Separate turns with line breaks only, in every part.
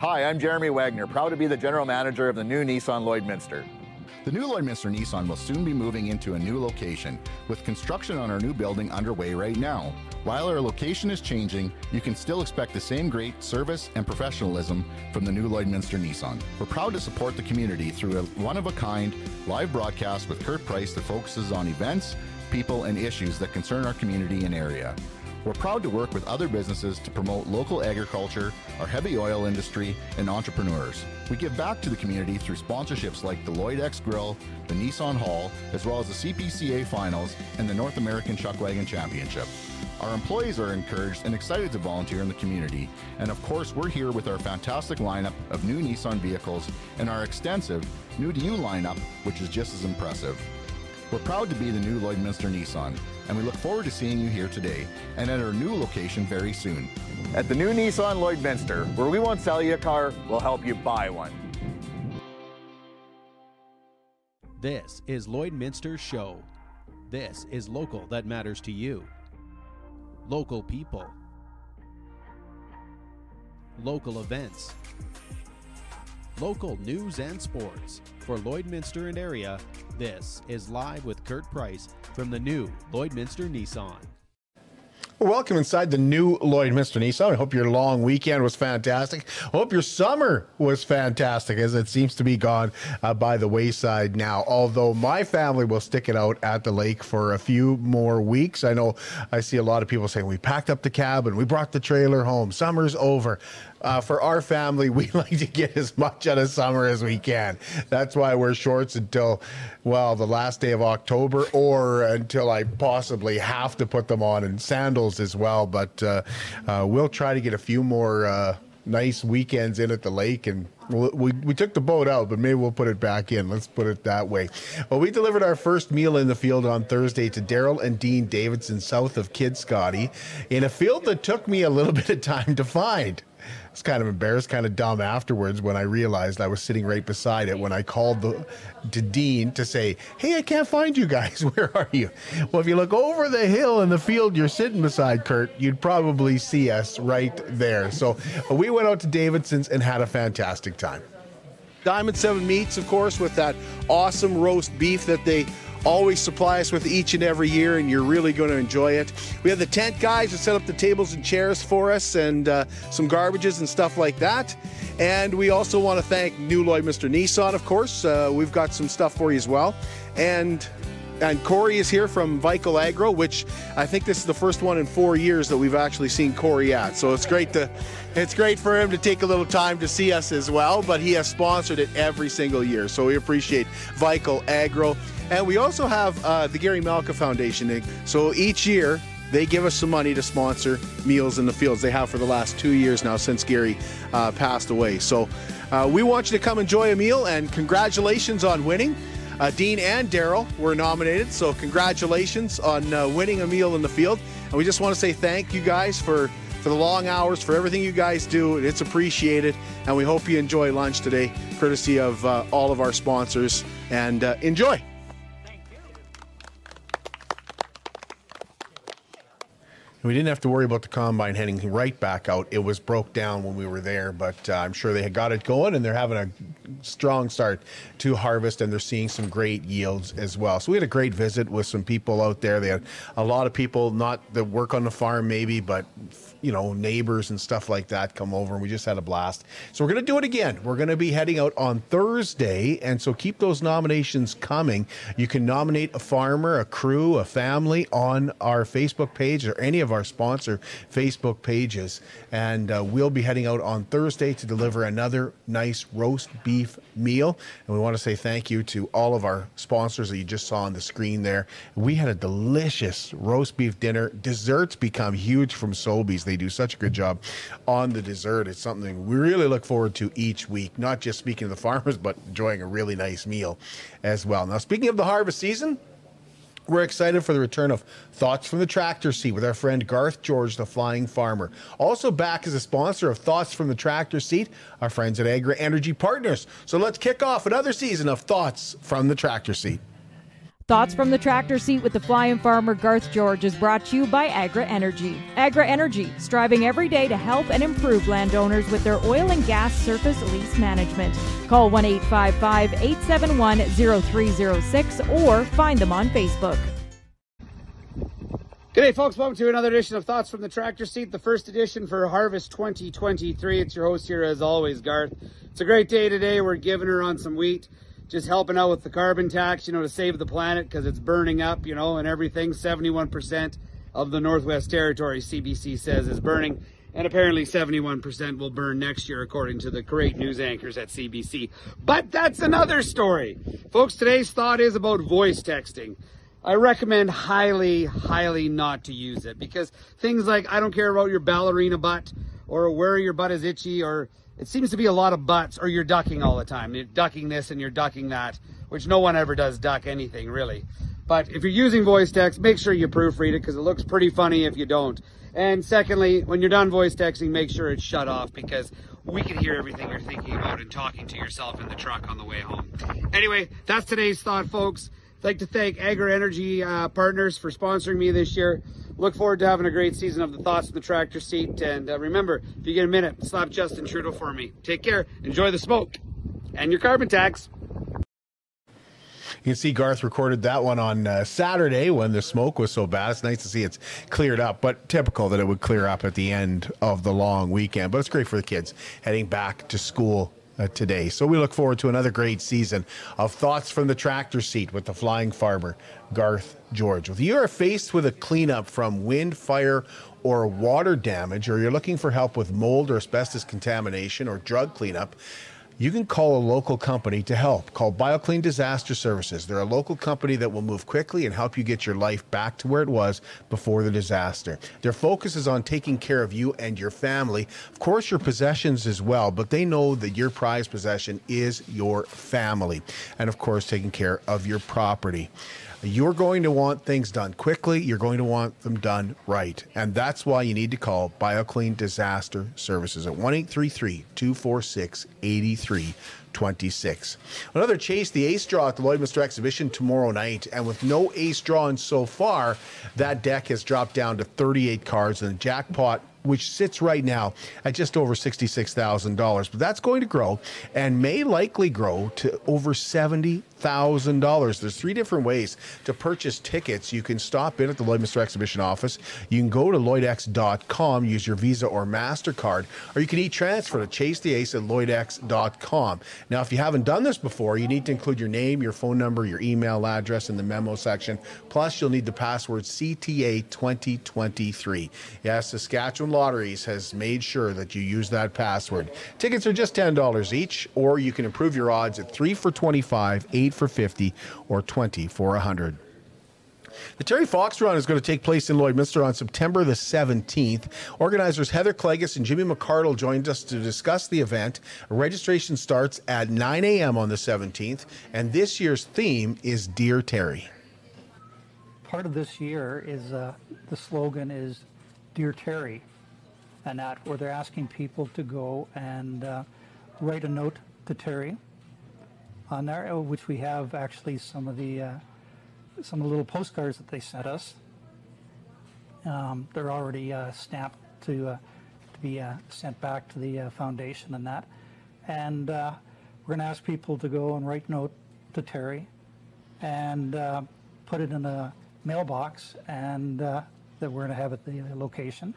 Hi, I'm Jeremy Wagner, proud to be the general manager of the new Nissan Lloydminster.
The new Lloydminster Nissan will soon be moving into a new location, with construction on our new building underway right now. While our location is changing, you can still expect the same great service and professionalism from the new Lloydminster Nissan. We're proud to support the community through a one of a kind live broadcast with Kurt Price that focuses on events, people, and issues that concern our community and area. We're proud to work with other businesses to promote local agriculture, our heavy oil industry, and entrepreneurs. We give back to the community through sponsorships like the Lloyd X Grill, the Nissan Hall, as well as the CPCA Finals and the North American Chuckwagon Championship. Our employees are encouraged and excited to volunteer in the community, and of course, we're here with our fantastic lineup of new Nissan vehicles and our extensive new to you lineup, which is just as impressive. We're proud to be the new Lloydminster Nissan, and we look forward to seeing you here today and at our new location very soon.
At the new Nissan Lloydminster, where we won't sell you a car, we'll help you buy one.
This is Lloydminster's show. This is local that matters to you. Local people. Local events. Local news and sports. For Lloydminster and area, this is Live with Kurt Price from the new Lloydminster Nissan.
Welcome inside the new Lloydminster Nissan. I hope your long weekend was fantastic. Hope your summer was fantastic, as it seems to be gone uh, by the wayside now. Although my family will stick it out at the lake for a few more weeks. I know I see a lot of people saying we packed up the cabin, we brought the trailer home, summer's over uh, for our family, we like to get as much out of summer as we can. That's why we're shorts until, well, the last day of October or until I possibly have to put them on and sandals as well. But uh, uh, we'll try to get a few more uh, nice weekends in at the lake and we, we took the boat out, but maybe we'll put it back in. Let's put it that way. Well, we delivered our first meal in the field on Thursday to Daryl and Dean Davidson south of Kitscoty in a field that took me a little bit of time to find was kind of embarrassed, kind of dumb afterwards when I realized I was sitting right beside it when I called the to Dean to say, "Hey, I can't find you guys. Where are you?" Well, if you look over the hill in the field you're sitting beside, Kurt, you'd probably see us right there. So we went out to Davidson's and had a fantastic time.
Diamond Seven Meats, of course, with that awesome roast beef that they always supply us with each and every year, and you're really going to enjoy it. We have the tent guys that set up the tables and chairs for us, and uh, some garbages and stuff like that. And we also want to thank New Lloydminster Nissan, of course. Uh, we've got some stuff for you as well. And and Corey is here from Vical Agro, which I think this is the first one in four years that we've actually seen Corey at. So it's great to, it's great for him to take a little time to see us as well. But he has sponsored it every single year, so we appreciate Vical Agro. And we also have uh, the Gary Malka Foundation. So each year, they give us some money to sponsor meals in the fields. They have for the last two years now since Gary uh, passed away. So uh, we want you to come enjoy a meal and congratulations on winning. Uh, Dean and Daryl were nominated, so congratulations on uh, winning a meal in the field. And we just want to say thank you guys for for the long hours, for everything you guys do. It's appreciated, and we hope you enjoy lunch today, courtesy of uh, all of our sponsors. And uh, enjoy.
We didn't have to worry about the combine heading right back out. It was broke down when we were there, but uh, I'm sure they had got it going and they're having a strong start to harvest and they're seeing some great yields as well. So we had a great visit with some people out there. They had a lot of people, not that work on the farm maybe, but you know, neighbors and stuff like that come over, and we just had a blast. So we're going to do it again. We're going to be heading out on Thursday, and so keep those nominations coming. You can nominate a farmer, a crew, a family on our Facebook page or any of our sponsor Facebook pages, and uh, we'll be heading out on Thursday to deliver another nice roast beef meal. And we want to say thank you to all of our sponsors that you just saw on the screen there. We had a delicious roast beef dinner. Desserts become huge from Sobeys. They do such a good job on the dessert. It's something we really look forward to each week, not just speaking to the farmers, but enjoying a really nice meal as well. Now, speaking of the harvest season, we're excited for the return of Thoughts from the Tractor Seat with our friend Garth George, the Flying Farmer. Also back as a sponsor of Thoughts from the Tractor Seat, our friends at Agra Energy Partners. So let's kick off another season of Thoughts from the Tractor Seat.
Thoughts from the Tractor Seat with the Flying Farmer Garth George is brought to you by Agra Energy. Agra Energy, striving every day to help and improve landowners with their oil and gas surface lease management. Call 1 855 871 0306 or find them on Facebook.
Good day, folks. Welcome to another edition of Thoughts from the Tractor Seat, the first edition for Harvest 2023. It's your host here, as always, Garth. It's a great day today. We're giving her on some wheat just helping out with the carbon tax, you know, to save the planet because it's burning up, you know, and everything. 71% of the Northwest Territory, CBC says, is burning. And apparently 71% will burn next year, according to the great news anchors at CBC. But that's another story. Folks, today's thought is about voice texting. I recommend highly, highly not to use it because things like I don't care about your ballerina butt or where your butt is itchy or it seems to be a lot of butts, or you're ducking all the time. You're ducking this and you're ducking that, which no one ever does duck anything really. But if you're using voice text, make sure you proofread it because it looks pretty funny if you don't. And secondly, when you're done voice texting, make sure it's shut off because we can hear everything you're thinking about and talking to yourself in the truck on the way home. Anyway, that's today's thought, folks. I'd like to thank Agra Energy uh, Partners for sponsoring me this year. Look forward to having a great season of the Thoughts in the Tractor Seat. And uh, remember, if you get a minute, slap Justin Trudeau for me. Take care. Enjoy the smoke and your carbon tax.
You can see Garth recorded that one on uh, Saturday when the smoke was so bad. It's nice to see it's cleared up, but typical that it would clear up at the end of the long weekend. But it's great for the kids heading back to school uh, today. So we look forward to another great season of thoughts from the tractor seat with the flying farmer, Garth George. If you are faced with a cleanup from wind, fire, or water damage, or you're looking for help with mold or asbestos contamination or drug cleanup, you can call a local company to help. Call BioClean Disaster Services. They're a local company that will move quickly and help you get your life back to where it was before the disaster. Their focus is on taking care of you and your family, of course, your possessions as well, but they know that your prized possession is your family, and of course, taking care of your property. You're going to want things done quickly. You're going to want them done right. And that's why you need to call BioClean Disaster Services at 1 246 8326. Another chase the ace draw at the Lloydminster Exhibition tomorrow night. And with no ace drawn so far, that deck has dropped down to 38 cards and the jackpot which sits right now at just over $66,000. But that's going to grow and may likely grow to over $70,000. There's three different ways to purchase tickets. You can stop in at the Lloydminster Exhibition office. You can go to lloydx.com, use your Visa or MasterCard, or you can e-transfer to Chase the Ace at lloydx.com. Now, if you haven't done this before, you need to include your name, your phone number, your email address in the memo section. Plus, you'll need the password CTA2023. Yes, Saskatchewan Lotteries has made sure that you use that password. Tickets are just $10 each, or you can improve your odds at 3 for 25, 8 for 50, or 20 for 100. The Terry Fox Run is going to take place in Lloydminster on September the 17th. Organizers Heather Clegus and Jimmy McCardle joined us to discuss the event. Registration starts at 9 a.m. on the 17th, and this year's theme is Dear Terry.
Part of this year is uh, the slogan is Dear Terry and that where they're asking people to go and uh, write a note to Terry on there, uh, which we have actually some of the uh, some of the little postcards that they sent us. Um, they're already uh, stamped to uh, to be uh, sent back to the foundation and that, and we're going to ask people to go and write note to Terry, and put it in a mailbox, and that we're going to have at the location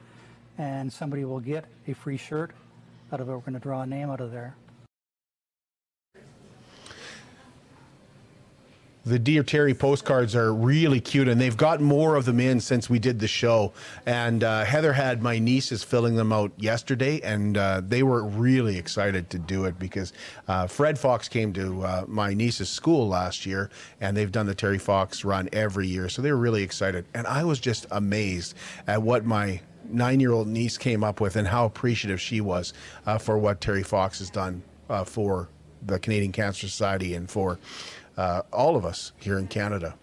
and somebody will get a free shirt out of it. We're going to draw a name out of there.
The Dear Terry postcards are really cute, and they've got more of them in since we did the show. And uh, Heather had my nieces filling them out yesterday, and uh, they were really excited to do it because uh, Fred Fox came to uh, my niece's school last year, and they've done the Terry Fox run every year. So they were really excited. And I was just amazed at what my nine year old niece came up with and how appreciative she was uh, for what Terry Fox has done uh, for the Canadian Cancer Society and for Uh, all of us here in Canada.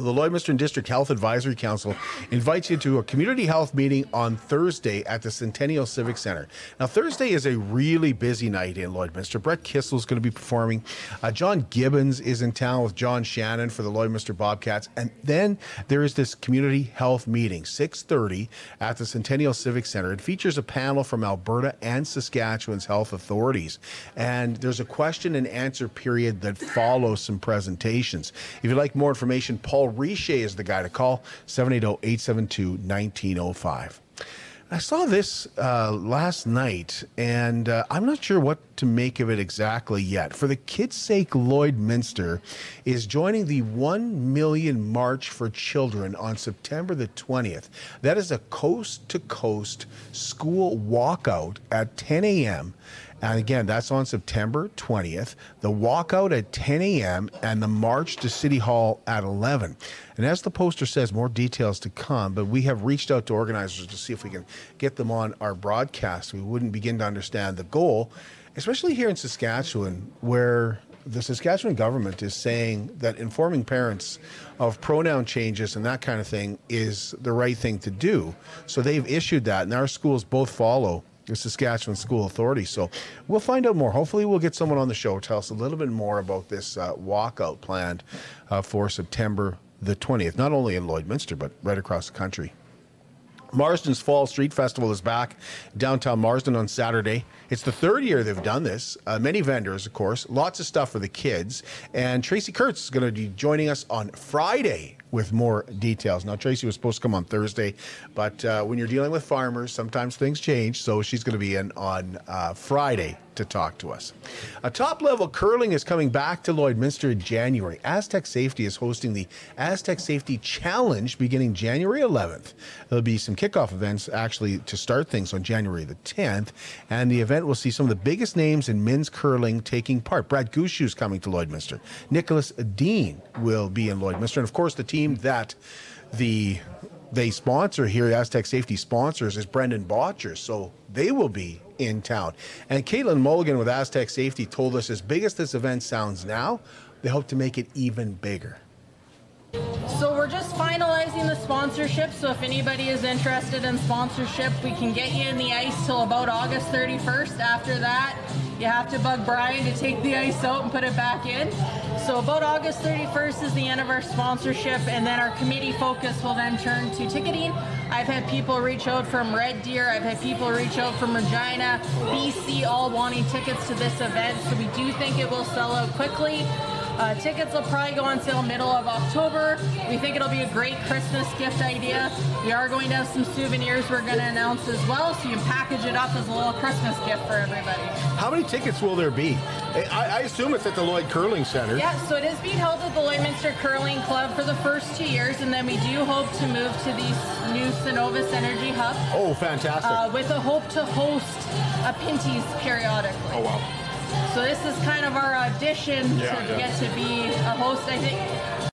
The Lloydminster District Health Advisory Council invites you to a community health meeting on Thursday at the Centennial Civic Center. Now, Thursday is a really busy night in Lloydminster. Brett Kissel is going to be performing. Uh, John Gibbons is in town with John Shannon for the Lloydminster Bobcats, and then there is this community health meeting, 6:30 at the Centennial Civic Center. It features a panel from Alberta and Saskatchewan's health authorities, and there's a question and answer period that follows some presentations. If you'd like more information, Paul Richer is the guy to call 780-872-1905. I saw this uh, last night, and uh, I'm not sure what to make of it exactly yet. For the kids' sake, Lloydminster is joining the 1 Million March for Children on September the 20th. That is a coast to coast school walkout at 10 a.m. And again, that's on September 20th. The walkout at 10 a.m. and the march to City Hall at 11. And as the poster says, more details to come, but we have reached out to organizers to see if we can get them on our broadcast. We wouldn't begin to understand the goal, especially here in Saskatchewan, where the Saskatchewan government is saying that informing parents of pronoun changes and that kind of thing is the right thing to do. So they've issued that, and our schools both follow the Saskatchewan School Authority. So we'll find out more. Hopefully, we'll get someone on the show tell us a little bit more about this uh, walkout planned uh, for September the 20th, not only in Lloydminster, but right across the country. Marsden's Fall Street Festival is back downtown Marsden on Saturday. It's the third year they've done this. Uh, many vendors, of course, lots of stuff for the kids. And Tracy Kurtz is going to be joining us on Friday with more details. Now, Tracy was supposed to come on Thursday, but uh, when you're dealing with farmers, sometimes things change. So she's going to be in on uh, Friday to talk to us. A top level curling is coming back to Lloydminster in January. Aztec Safety is hosting the Aztec Safety Challenge beginning January 11th. There'll be some kickoff events actually to start things on January the 10th, and the event will see some of the biggest names in men's curling taking part. Brad Gushue is coming to Lloydminster. Niklas Edin will be in Lloydminster, and of course the team that the they sponsor here, Aztec Safety sponsors, is Brendan Bottcher. So they will be in town. And Caitlin Mulligan with Aztec Safety told us as big as this event sounds now, they hope to make it even bigger.
So we're just finalizing the sponsorship. So if anybody is interested in sponsorship, we can get you in the ice till about August 31st. After that, you have to bug Brian to take the ice out and put it back in. So about August 31st is the end of our sponsorship, and then our committee focus will then turn to ticketing. I've had people reach out from Red Deer. I've had people reach out from Regina, BC, all wanting tickets to this event. So we do think it will sell out quickly. Uh, tickets will probably go on sale middle of October. We think it'll be a great Christmas gift idea. We are going to have some souvenirs we're going to announce as well, so you can package it up as a little Christmas gift for everybody.
How many tickets will there be? I, I assume it's at the Lloyd Curling Center.
Yeah, so it is being held at the Lloydminster Curling Club for the first two years, and then we do hope to move to the new Cenovus Energy Hub.
Oh, fantastic.
Uh, with a hope to host a Pinty's periodically.
Oh, wow.
So this is kind of our audition
Yeah,
to
yeah.
get to be a host. I think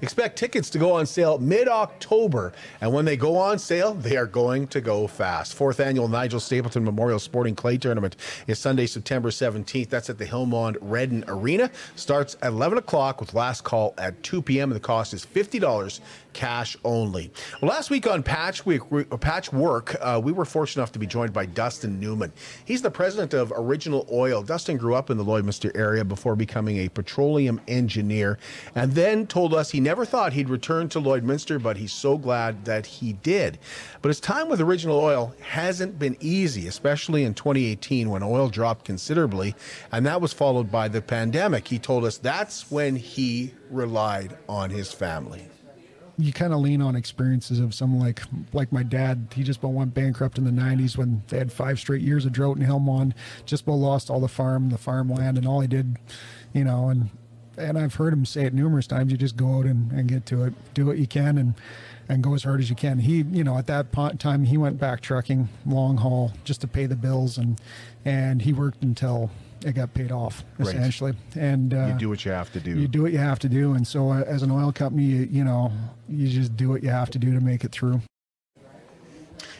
Expect tickets to go on sale mid October. And when they go on sale, they are going to go fast. Fourth annual Nigel Stapleton Memorial Sporting Clay Tournament is Sunday, September 17th. That's at the Hillmond Redden Arena. Starts at 11 o'clock with last call at 2 p.m. And the cost is $50 cash only. Last week on Patch Week, Patchwork, uh, we were fortunate enough to be joined by Dustin Newman. He's the president of Original Oil. Dustin grew up in the Lloydminster area before becoming a petroleum engineer, and then told us he never thought he'd return to Lloydminster, but he's so glad that he did. But his time with Original Oil hasn't been easy, especially in 2018 when oil dropped considerably, and that was followed by the pandemic. He told us that's when he relied on his family.
You kind of lean on experiences of someone like like my dad. He just about went bankrupt in the '90s when they had five straight years of drought in Hillmond. Just about lost all the farm, the farmland, and all he did, you know. And and I've heard him say it numerous times. You just go out and, and get to it, do what you can, and and go as hard as you can. He, you know, at that time he went back trucking long haul just to pay the bills, and and he worked until it got paid off
Right.
essentially. And uh,
You do what you have to do.
you do what you have to do, and so uh, as an oil company, you, you know, you just do what you have to do to make it through.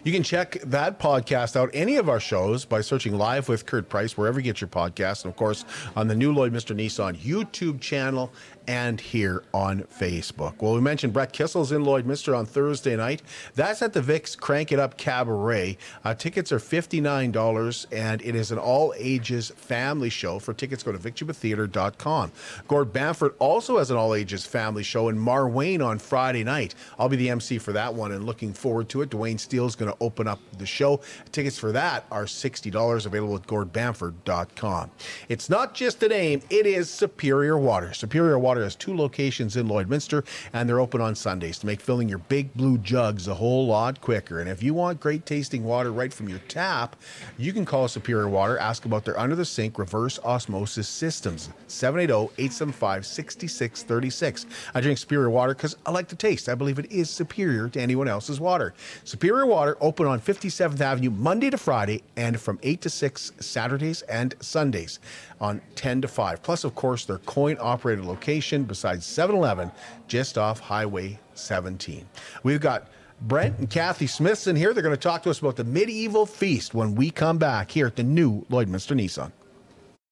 You can check that podcast out, any of our shows, by searching Live with Kurt Price, wherever you get your podcasts. And of course, on the new Lloydminster Nissan YouTube channel and here on Facebook. Well, we mentioned Brett Kissel's in Lloydminster on Thursday night. That's at the Vix Crank It Up Cabaret. Uh, tickets are $59, and it is an all ages family show. For tickets, go to victubatheater.com. Gord Bamford also has an all ages family show in Marwayne on Friday night. I'll be the MC for that one and looking forward to it. Dwayne Steele is going to open up the show. Tickets for that are $60, available at gordbamford.com. It's not just a name, it is Superior Water. Superior Water has two locations in Lloydminster, and they're open on Sundays to make filling your big blue jugs a whole lot quicker. And if you want great tasting water right from your tap, you can call Superior Water, ask about their under the sink reverse osmosis systems. 780 875 6636. I drink Superior Water because I like the taste. I believe it is superior to anyone else's water. Superior Water open on 57th Avenue Monday to Friday and from 8 to 6 Saturdays and Sundays on 10 to 5. Plus, of course, their coin operated location besides 7 Eleven just off Highway 17. We've got Brent and Kathy Smithson here. They're going to talk to us about the medieval feast when we come back here at the new Lloydminster Nissan.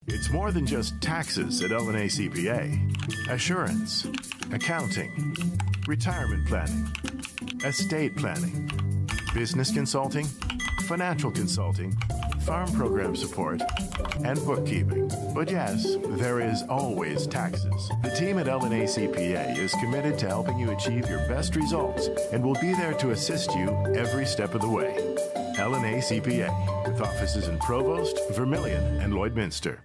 It's more than just taxes at LNA CPA. Assurance, accounting, retirement planning, estate planning, business consulting, financial consulting, farm program support, and bookkeeping. But yes, there is always taxes. The team at LNA CPA is committed to helping you achieve your best results and will be there to assist you every step of the way. LNA CPA, with offices in Provost, Vermilion, and Lloydminster.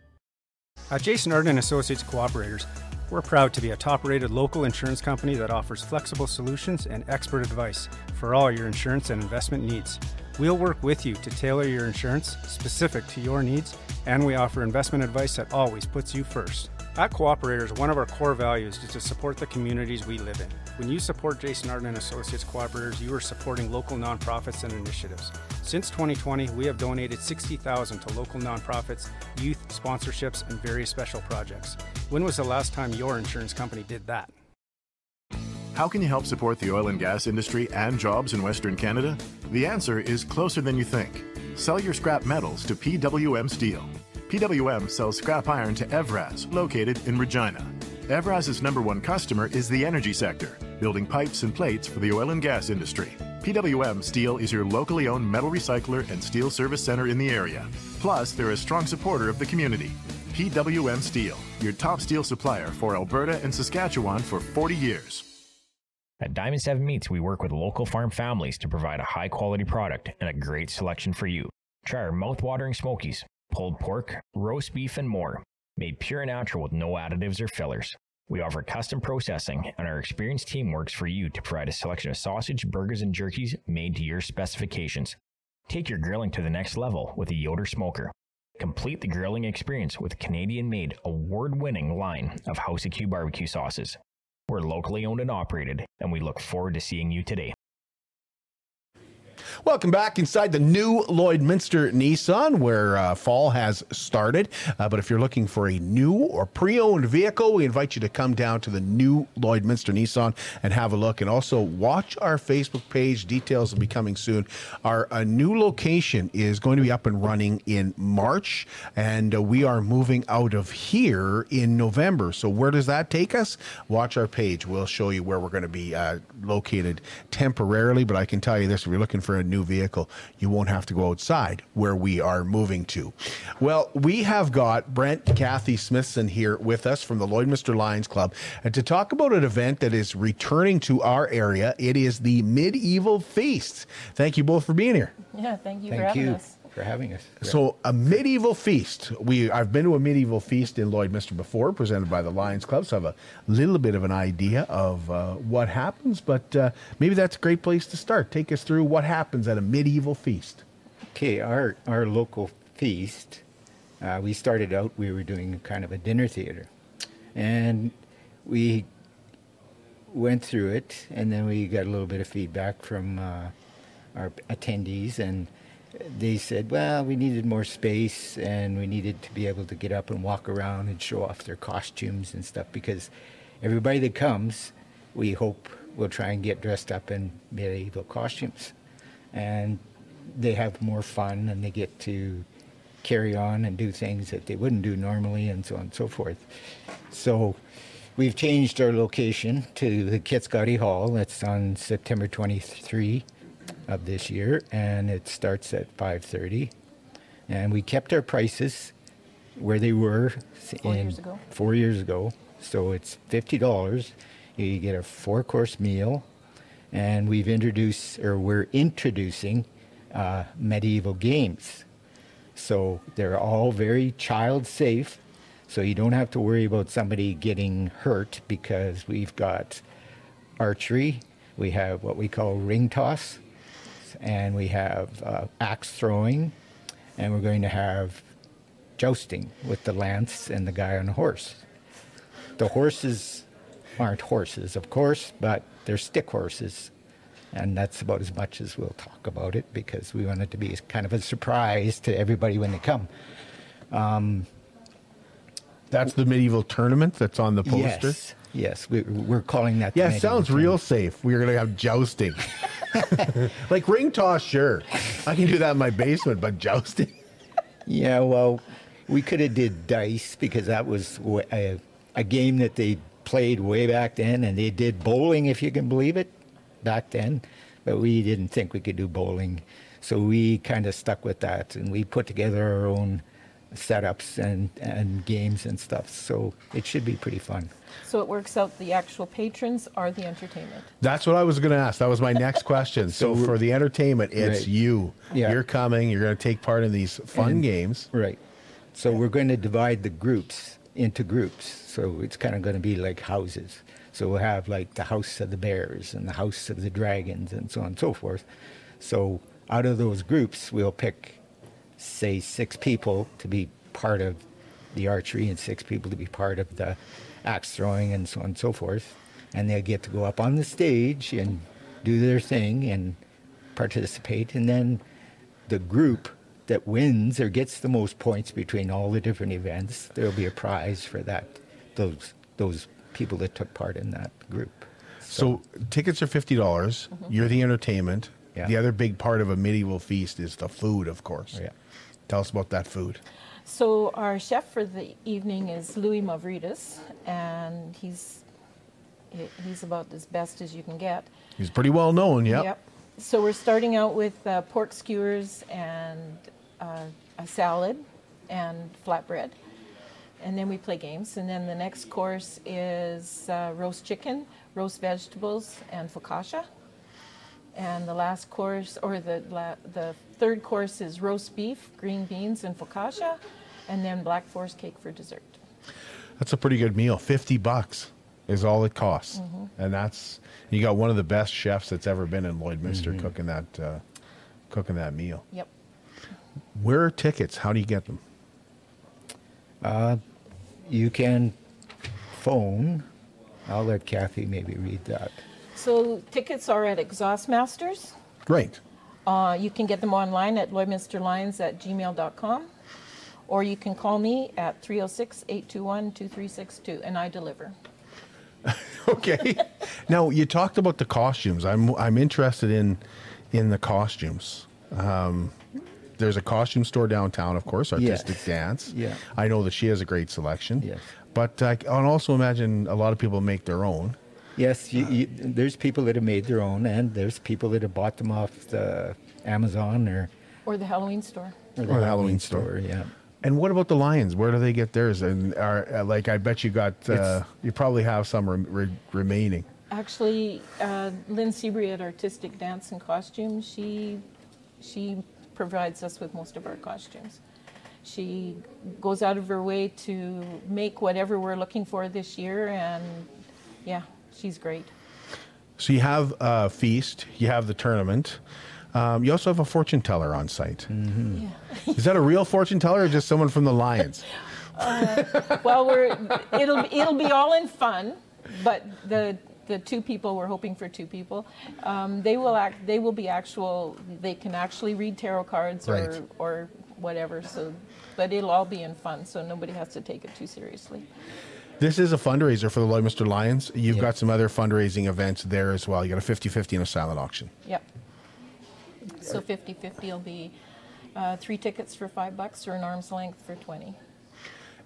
At Jason Arden and Associates Cooperators, we're proud to be a top rated local insurance company that offers flexible solutions and expert advice for all your insurance and investment needs. We'll work with you to tailor your insurance specific to your needs, and we offer investment advice that always puts you first. At Cooperators, one of our core values is to support the communities we live in. When you support Jason Arden and Associates Cooperators, you are supporting local nonprofits and initiatives. Since 2020, we have donated 60,000 to local nonprofits, youth sponsorships, and various special projects. When was the last time your insurance company did that?
How can you help support the oil and gas industry and jobs in Western Canada? The answer is closer than you think. Sell your scrap metals to PWM Steel. PWM sells scrap iron to Evraz, located in Regina. Evraz's number one customer is the energy sector, building pipes and plates for the oil and gas industry. PWM Steel is your locally owned metal recycler and steel service center in the area. Plus, they're a strong supporter of the community. PWM Steel, your top steel supplier for Alberta and Saskatchewan for 40 years.
At Diamond 7 Meats, we work with local farm families to provide a high quality product and a great selection for you. Try our mouth-watering smokies, pulled pork, roast beef, and more, made pure and natural with no additives or fillers. We offer custom processing, and our experienced team works for you to provide a selection of sausage, burgers, and jerkies made to your specifications. Take your grilling to the next level with a Yoder smoker. Complete the grilling experience with Canadian made, award winning line of House of Q barbecue sauces. We're locally owned and operated, and we look forward to seeing you today.
Welcome back inside the new Lloydminster Nissan, where uh, fall has started. Uh, but if you're looking for a new or pre-owned vehicle, we invite you to come down to the new Lloydminster Nissan and have a look. And also watch our Facebook page. Details will be coming soon. Our uh, new location is going to be up and running in March, and uh, we are moving out of here in November. So where does that take us? Watch our page. We'll show you where we're going to be uh, located temporarily. But I can tell you this: if you're looking for a new vehicle, you won't have to go outside where we are moving to. Well, we have got Brent Kathy Smithson here with us from the Lloydminster Lions Club and to talk about an event that is returning to our area. It is the Medieval Feast. Thank you both for being here.
Yeah, thank you
thank
for having
you.
us.
For having us.
So a medieval feast. We I've been to a medieval feast in Lloydminster before, presented by the Lions Club, so I have a little bit of an idea of uh, what happens. But uh, maybe that's a great place to start. Take us through what happens at a medieval feast.
Okay, our our local feast. Uh, we started out. We were doing kind of a dinner theater, and we went through it, and then we got a little bit of feedback from uh, our attendees, and they said, well, we needed more space and we needed to be able to get up and walk around and show off their costumes and stuff because everybody that comes, we hope will try and get dressed up in medieval costumes. and they have more fun and they get to carry on and do things that they wouldn't do normally and so on and so forth. So we've changed our location to the Kitscoty Hall. It's on September 23 of this year and it starts at 5:30. And we kept our prices where they were
Four years ago.
4 years ago. So it's $50. You get a four-course meal and we've introduced or we're introducing uh, medieval games. So they're all very child safe. So you don't have to worry about somebody getting hurt because we've got archery, we have what we call ring toss, and we have uh, axe throwing, and we're going to have jousting with the lance and the guy on the horse. The horses aren't horses, of course, but they're stick horses. And that's about as much as we'll talk about it because we want it to be kind of a surprise to everybody when they come. Um,
That's the medieval tournament that's on the poster.
Yes, yes, we, we're calling that.
Yeah, sounds real safe. We're gonna have jousting, like ring toss. Sure, I can do that in my basement, but jousting.
Yeah, well, we could have did dice because that was a game that they played way back then, and they did bowling, if you can believe it, back then. But we didn't think we could do bowling, so we kind of stuck with that, and we put together our own setups and and games and stuff. So it should be pretty fun.
So it works out the actual patrons are the entertainment.
That's what I was going to ask. That was my next question. So,
So
for the entertainment, it's
Right.
you.
Yeah.
You're coming. You're going to take part in these fun
And-
games.
Right. So we're going to divide the groups into groups. So it's kind of going to be like houses. So we'll have like the house of the bears and the house of the dragons and so on and so forth. So out of those groups, we'll pick, say, six people to be part of the archery and six people to be part of the axe throwing and so on and so forth. And they'll get to go up on the stage and do their thing and participate. And then the group that wins or gets the most points between all the different events, there'll be a prize for that. Those those people that took part in that group.
So, tickets are fifty dollars. Mm-hmm. You're the entertainment.
Yeah.
The other big part of a medieval feast is the food, of course.
Oh, yeah.
Tell us about that food.
So our chef for the evening is Louis Mavridis, and he's he's about as best as you can get.
He's pretty well known. Yep.
Yep. So we're starting out with uh, pork skewers and uh, a salad and flatbread. And then we play games. And then the next course is uh, roast chicken, roast vegetables, and focaccia. And the last course, or the, la- the third course is roast beef, green beans, and focaccia, and then black forest cake for dessert.
That's a pretty good meal. Fifty bucks is all it costs,
Mhm.
and that's you got one of the best chefs that's ever been in Lloydminster cooking that uh, cooking that meal.
Yep.
Where are tickets? How do you get them?
Uh, you can phone. I'll let Kathy maybe read that.
So tickets are at Exhaust Masters.
Great.
Uh, you can get them online at lloydminsterlions at gmail.com, or you can call me at 306 821 2362, and I deliver.
okay. now you talked about the costumes. I'm I'm interested in in the costumes. Um, there's a costume store downtown, of course, Artistic
Yes.
Dance.
Yeah.
I know that she has a great selection.
Yes.
But I can also imagine a lot of people make their own.
Yes, you, you, there's people that have made their own, and there's people that have bought them off the Amazon or,
Or the Halloween store.
or the
Or the
Halloween,
Halloween
store.
store.
Yeah.
And what about the lions? Where do they get theirs? And are uh, like I bet you got uh, you probably have some re- re- remaining.
Actually, uh, Lynn Seabury at Artistic Dance and Costume, she, she provides us with most of our costumes. She goes out of her way to make whatever we're looking for this year, and yeah, she's great.
So you have a feast, you have the tournament. Um, you also have a fortune teller on site. Is that a real fortune teller or just someone from the Lions?
Uh, well, we're it'll it'll be all in fun, but the the two people we're hoping for two people, um, they will act. They will be actual. They can actually read tarot cards or
Right.
or whatever. So, but it'll all be in fun. So nobody has to take it too seriously.
This is a fundraiser for the Lloydminster Lions. You've got some other fundraising events there as well. You got a 50 50 and a silent auction.
Yep. So 50-50 will be uh, three tickets for five bucks or an arm's length for 20.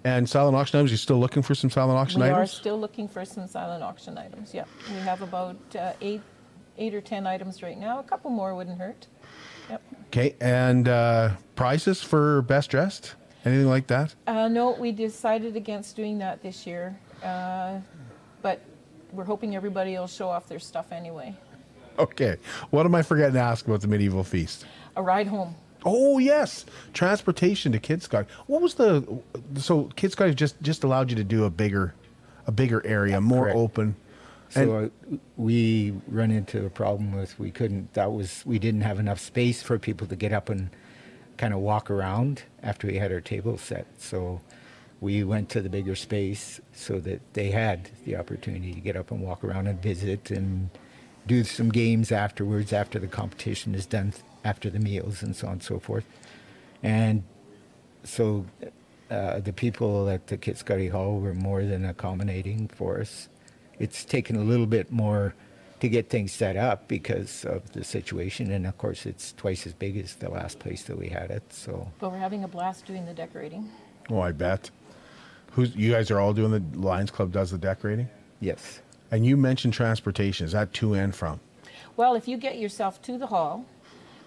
And silent auction items, you're still looking for some silent auction
we
items?
We are still looking for some silent auction items. Yeah, we have about uh, eight, eight or ten items right now. A couple more wouldn't hurt. Yep.
Okay, and uh, prizes for best dressed? Anything like that?
Uh, no, we decided against doing that this year, uh, but we're hoping everybody will show off their stuff anyway.
Okay. What am I forgetting to ask about the medieval feast?
A ride home.
Oh yes, transportation to Kitscoty. What was the so Kitscoty just just allowed you to do a bigger, a bigger area, more
Correct.
open.
So uh, we run into a problem with we couldn't. That was we didn't have enough space for people to get up and kind of walk around after we had our table set. So we went to the bigger space so that they had the opportunity to get up and walk around and visit and do some games afterwards after the competition is done after the meals and so on and so forth. And so uh, the people at the Kitscoty Hall were more than accommodating for us. It's taken a little bit more to get things set up because of the situation, and of course, it's twice as big as the last place that we had it. So
But we're having a blast doing the decorating.
Oh, I bet. Who's you guys are all doing the Lions Club does the decorating?
Yes.
And you mentioned transportation. Is that to and from?
Well, if you get yourself to the hall,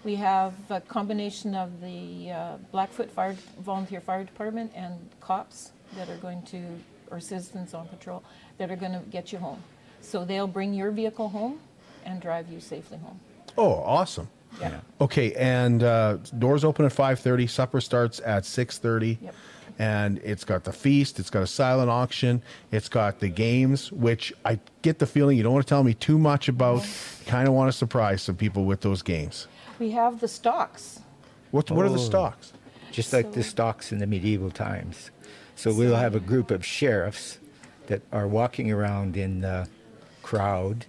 we have a combination of the uh, Blackfoot Fire Volunteer Fire Department and cops that are going to, or citizens on patrol, that are going to get you home. So they'll bring your vehicle home and drive you safely home.
Oh, awesome.
Yeah.
Okay, and uh, doors open at five thirty. Supper starts at six thirty.
Yep.
And it's got the feast. It's got a silent auction. It's got the games, which I get the feeling you don't want to tell me too much about. Kind of want to surprise some people with those games.
We have the stocks.
What What are the
Oh.
stocks?
just like the stocks in the medieval times. So we'll have a group of sheriffs that are walking around in the crowd,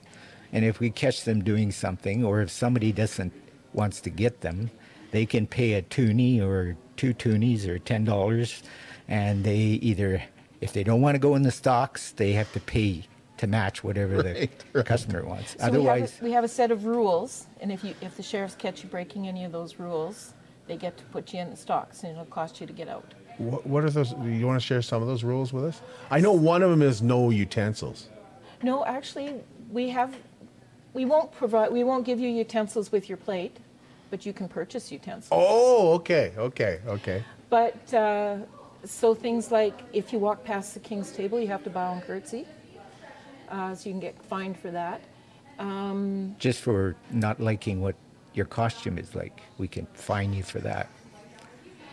and if we catch them doing something, or if somebody doesn't wants to get them, they can pay a toonie or two toonies or ten dollars, and they either, if they don't want to go in the stocks, they have to pay to match whatever the customer wants.
So we have,
Otherwise,
a, we have a set of rules, and if you if the sheriffs catch you breaking any of those rules, they get to put you in the stocks, and it'll cost you to get out.
What, what are those? Do you want to share some of those rules with us? I know one of them is no utensils.
No, actually, we have, we won't provide, we won't give you utensils with your plate, but you can purchase utensils.
Oh, okay, okay, okay.
But, uh, so things like if you walk past the king's table, you have to bow and curtsy. Uh, so you can get fined for that. Um,
just for not liking what your costume is like, we can fine you for that.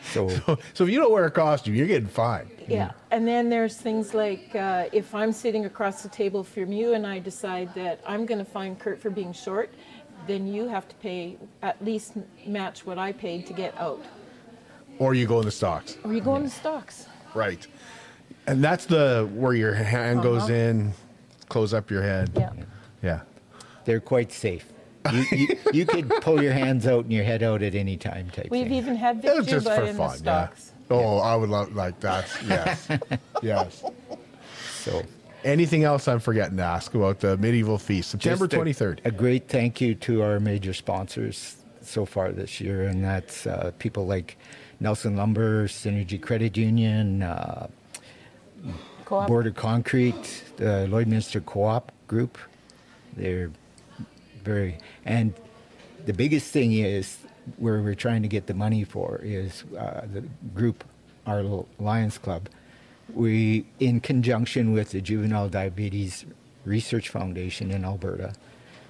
So,
so if you don't wear a costume, you're getting fined.
Yeah, and then there's things like uh, if I'm sitting across the table from you and I decide that I'm going to find Kurt for being short, then you have to pay at least match what I paid to get out.
Or you go in the stocks.
Or you go in the stocks.
Right. And that's the where your hand goes
Uh-huh.
in, close up your head.
Yeah.
Yeah.
They're quite safe. You, you, you could pull your hands out and your head out at any time type
We've
thing.
even had
It was
Victor
just for
in the
fun, yeah.
stocks.
Oh, I would love like that. Yes. yes.
So,
anything else I'm forgetting to ask about the medieval feast, September
Just
23rd?
A, great thank you to our major sponsors so far this year, and that's uh, people like Nelson Lumber, Synergy Credit Union, uh,
Co-op.
Border Concrete, the Lloydminster Co-op Group. They're very and the biggest thing is where we're trying to get the money for is uh, the group, our little Lions Club. We, in conjunction with the Juvenile Diabetes Research Foundation in Alberta,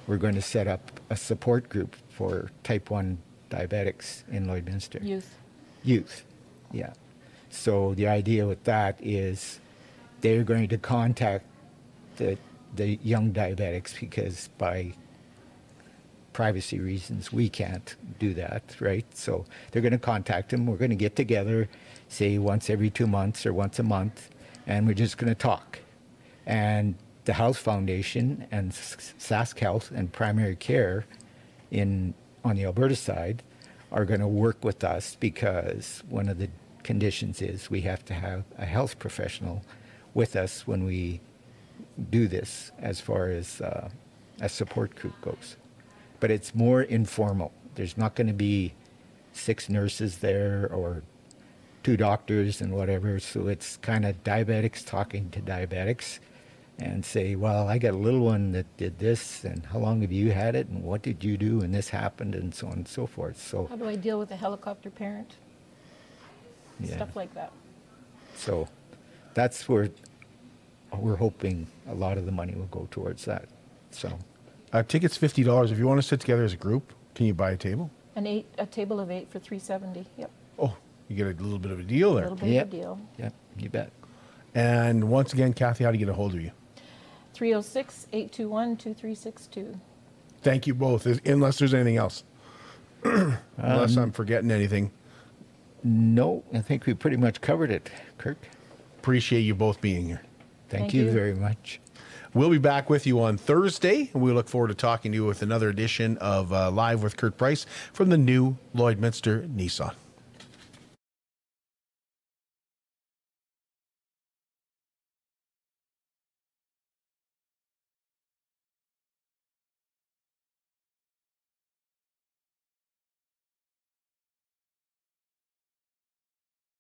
we're going to set up a support group for type 1 diabetics in Lloydminster.
Youth.
Youth, yeah. So the idea with that is they're going to contact the, the young diabetics because by privacy reasons we can't do that, right? So they're going to contact them. We're going to get together, say once every two months or once a month, and we're just going to talk. And the Health Foundation and Sask Health and Primary Care in on the Alberta side are going to work with us because one of the conditions is we have to have a health professional with us when we do this as far as uh, a support group goes. But it's more informal. There's not going to be six nurses there or two doctors and whatever. So it's kind of diabetics talking to diabetics and say, well, I got a little one that did this, and how long have you had it, and what did you do, and this happened, and so on and so forth. So,
How do I deal with a helicopter parent?
Yeah.
Stuff like that.
so that's where we're hoping a lot of the money will go towards that. So,
Uh, tickets fifty dollars. If you want to sit together as a group, can you buy a table?
An eight, a table of eight for three seventy, yep.
Oh, you get a little bit of a deal there.
A little bit of a deal.
Yep, you bet.
And once again, Kathy, how to get a hold of you?
306 821 2362.
Thank you both. Is- Unless there's anything else, unless
Um,
I'm forgetting anything.
No, I think we pretty much covered it, Kurt.
Appreciate you both being here.
Thank,
Thank
you,
you.
very much.
We'll be back with you on Thursday, and we look forward to talking to you with another edition of uh, Live with Kurt Price from the new Lloydminster Nissan.